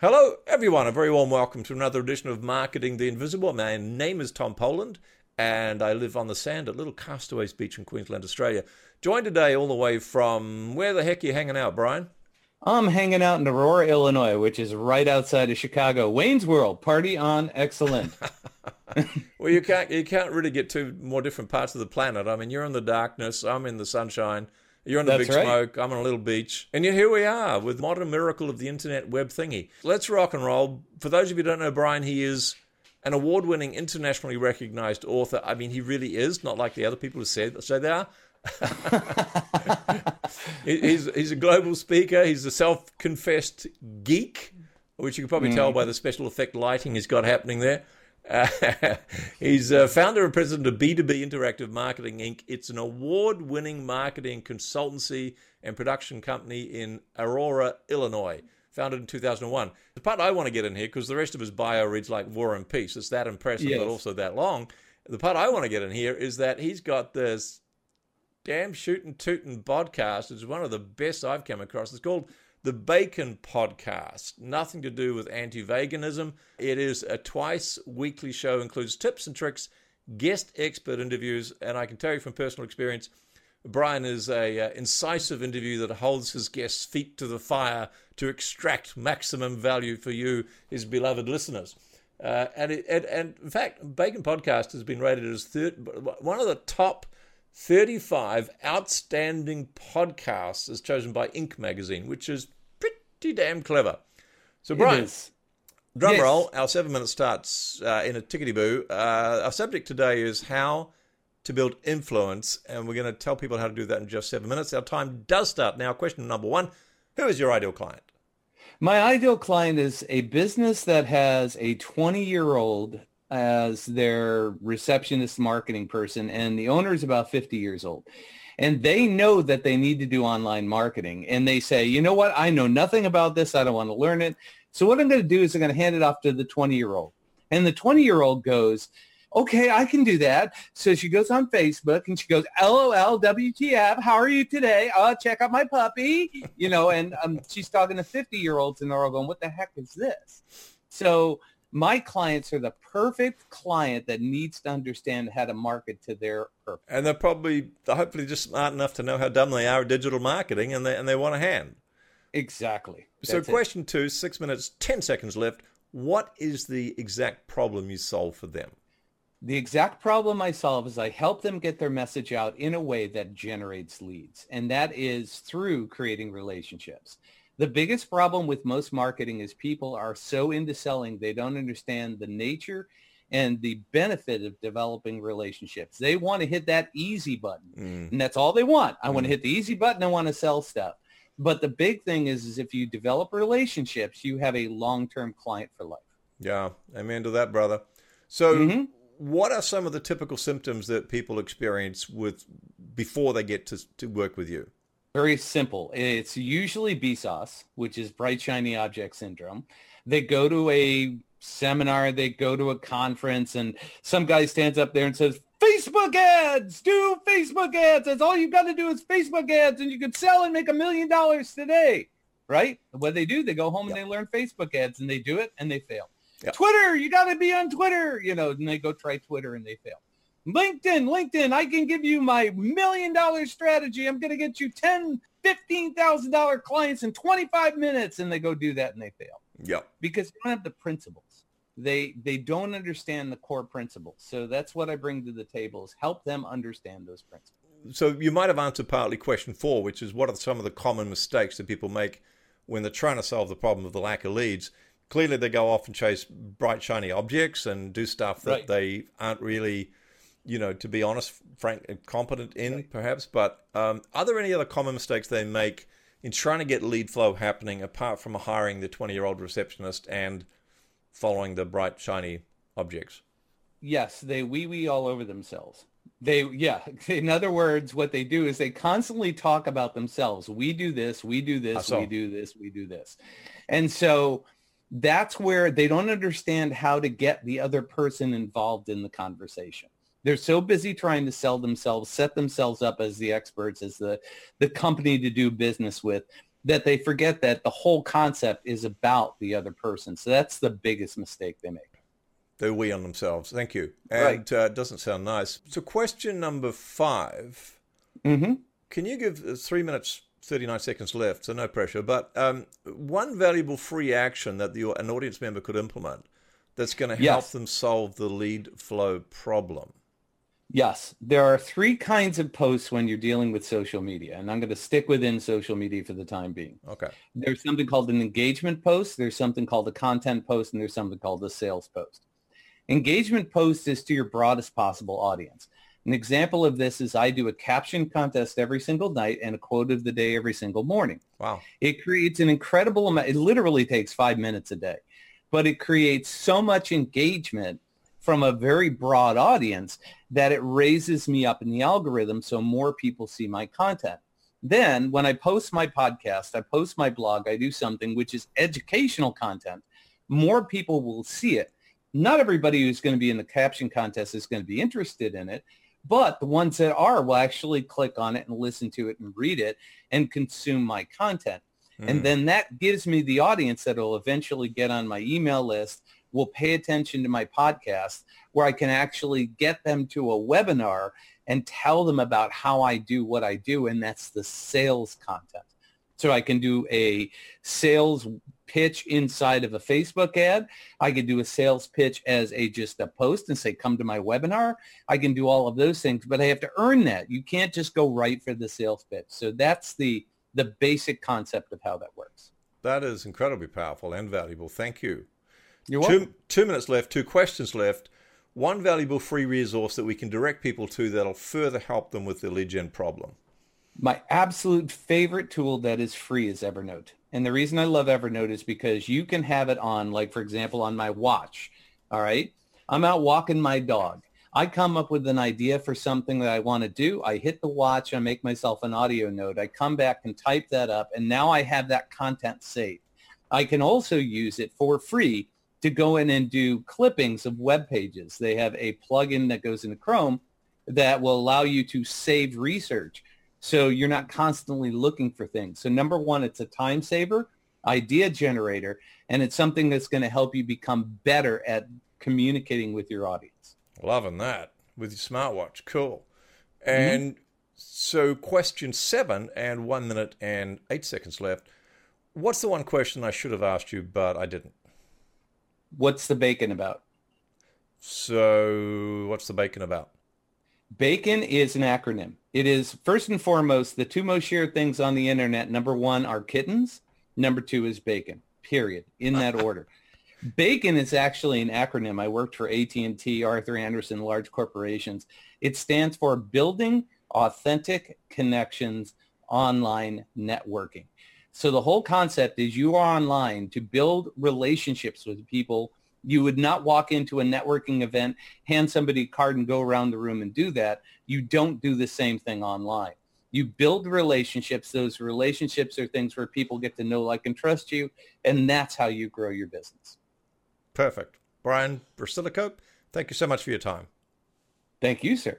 Hello, everyone. A very warm welcome to another edition of Marketing the Invisible. My name is Tom Poland, and I live on the sand at Little Castaways Beach in Queensland, Australia. Joined today all the way from where the heck are you hanging out, Brian? I'm hanging out in Aurora, Illinois, which is right outside of Chicago. Wayne's World, party on, excellent. well, you can't you can't really get two more different parts of the planet. I mean, you're in the darkness. I'm in the sunshine. You're on the That's big right. smoke. I'm on a little beach. And yet here we are with modern miracle of the internet web thingy. Let's rock and roll. For those of you who don't know Brian, he is an award-winning, internationally recognized author. I mean, he really is, not like the other people who said say they are. He's he's a global speaker. He's a self-confessed geek, which you can probably tell mm. by the special effect lighting he's got happening there. Uh, he's uh, founder and president of B2B Interactive Marketing Inc. It's an award-winning marketing consultancy and production company in Aurora, Illinois. Founded in 2001. The part I want to get in here, because the rest of his bio reads like War and Peace. It's that impressive, Yes. but also that long. The part I want to get in here is that he's got this damn shootin' tootin' podcast. It's one of the best I've come across. It's called the Bacon Podcast. Nothing to do with anti-veganism. It is a twice weekly show. Includes tips and tricks, guest expert interviews, and I can tell you from personal experience, Brian is a uh, incisive interview that holds his guests' feet to the fire to extract maximum value for you, his beloved listeners. Uh, and, it, and and in fact, Bacon Podcast has been rated as third, one of the top 35 outstanding podcasts as chosen by Inc. magazine, which is pretty damn clever. So, Brian, drum Yes. roll. Our seven minutes starts uh, in a tickety boo. Uh, our subject today is how to build influence, and we're going to tell people how to do that in just seven minutes. Our time does start now. Question number one Who is your ideal client? My ideal client is a business that has a 20-year-old as their receptionist marketing person, and the owner is about 50 years old. And they know that they need to do online marketing. And they say, you know what? I know nothing about this. I don't want to learn it. So what I'm going to do is I'm going to hand it off to the 20-year-old. And the 20-year-old goes, okay, I can do that. So she goes on Facebook and she goes, LOL, WTF, how are you today? Uh, check out my puppy. You know, and um, she's talking to 50-year-olds and they're all going, what the heck is this? So my clients are the perfect client that needs to understand how to market to their purpose. And they're probably, hopefully, just smart enough to know how dumb they are at digital marketing, and they and they want a hand. Exactly. So, That's it. question two, six minutes, ten seconds left. What is the exact problem you solve for them? The exact problem I solve is I help them get their message out in a way that generates leads. And that is through creating relationships. The biggest problem with most marketing is people are so into selling, they don't understand the nature and the benefit of developing relationships. They want to hit that easy button. Mm. And that's all they want. I want to hit the easy button. I want to sell stuff. But the big thing is, is if you develop relationships, you have a long-term client for life. Yeah, amen to that, brother. So, Mhm. what are some of the typical symptoms that people experience with before they get to to work with you? Very simple. It's usually BSOS, which is bright shiny object syndrome. They go to a seminar, they go to a conference, and some guy stands up there and says, Facebook ads, do Facebook ads. That's all you've got to do is Facebook ads, and you could sell and make a million dollars today. Right? What they do, they go home and they learn Facebook ads, and they do it, and they fail. Yeah. Twitter, you got to be on Twitter, you know, and they go try Twitter, and they fail. LinkedIn, LinkedIn, I can give you my million dollar strategy. I'm going to get you 10, $15,000 clients in 25 minutes. And they go do that and they fail Yep. because they don't have the principles. They, they don't understand the core principles. So that's what I bring to the table is help them understand those principles. So you might have answered partly question four, which is what are some of the common mistakes that people make when they're trying to solve the problem of the lack of leads? Clearly, they go off and chase bright, shiny objects and do stuff that Right. they aren't really, you know, to be honest, frank, competent in, perhaps. But um, are there any other common mistakes they make in trying to get lead flow happening apart from hiring the 20 year old receptionist and following the bright, shiny objects? Yes, they wee wee all over themselves. They, yeah. In other words, what they do is they constantly talk about themselves. We do this, we do this, we do this, we do this. And so that's where they don't understand how to get the other person involved in the conversation. They're so busy trying to sell themselves, set themselves up as the experts, as the, the company to do business with, that they forget that the whole concept is about the other person. So that's the biggest mistake they make. They we on themselves. Thank you. And Right. uh, it doesn't sound nice. So, question number 5 hmm Can you give uh, three minutes, 39 seconds left, so no pressure, but um, one valuable free action that the, an audience member could implement that's going to help Yes. them solve the lead flow problem? Yes, there are three kinds of posts when you're dealing with social media, and I'm going to stick within social media for the time being. Okay. There's something called an engagement post, there's something called a content post, and there's something called a sales post. Engagement post is to your broadest possible audience. An example of this is I do a caption contest every single night and a quote of the day every single morning. Wow. It creates an incredible amount. It literally takes five minutes a day, but it creates so much engagement from a very broad audience that it raises me up in the algorithm so more people see my content. Then when I post my podcast, I post my blog, I do something which is educational content, more people will see it. Not everybody who's going to be in the caption contest is going to be interested in it, but the ones that are will actually click on it and listen to it and read it and consume my content. Mm. And then that gives me the audience that will eventually get on my email list, will pay attention to my podcast, where I can actually get them to a webinar and tell them about how I do what I do. And that's the sales content. So I can do a sales pitch inside of a Facebook ad. I can do a sales pitch as a just a post and say, come to my webinar. I can do all of those things, but I have to earn that. You can't just go right for the sales pitch. So that's the the basic concept of how that works. That is incredibly powerful and valuable. Thank you. You're welcome. Two, two minutes left, two questions left. One valuable free resource that we can direct people to that'll further help them with the lead gen problem. My absolute favorite tool that is free is Evernote. And the reason I love Evernote is because you can have it on, like, for example, on my watch. All right. I'm out walking my dog. I come up with an idea for something that I want to do. I hit the watch. I make myself an audio note. I come back and type that up. And now I have that content saved. I can also use it for free to go in and do clippings of web pages. They have a plugin that goes into Chrome that will allow you to save research. So you're not constantly looking for things. So number one, it's a time saver, idea generator, and it's something that's going to help you become better at communicating with your audience. Loving that with your smartwatch. Cool. Mm-hmm. And so, question seven, and one minute and eight seconds left. What's the one question I should have asked you, but I didn't? What's the bacon about? So, what's the bacon about? Bacon is an acronym. It is first and foremost the two most shared things on the internet. Number one are kittens. Number two is bacon. Period. In that order. Bacon is actually an acronym. I worked for AT&T, Arthur Andersen, large corporations. It stands for Building Authentic Connections Online Networking. So the whole concept is you are online to build relationships with people. You would not walk into a networking event, hand somebody a card and go around the room and do that. You don't do the same thing online. You build relationships. Those relationships are things where people get to know, like, and trust you. And that's how you grow your business. Perfect. Brian Basilico, thank you so much for your time. Thank you, sir.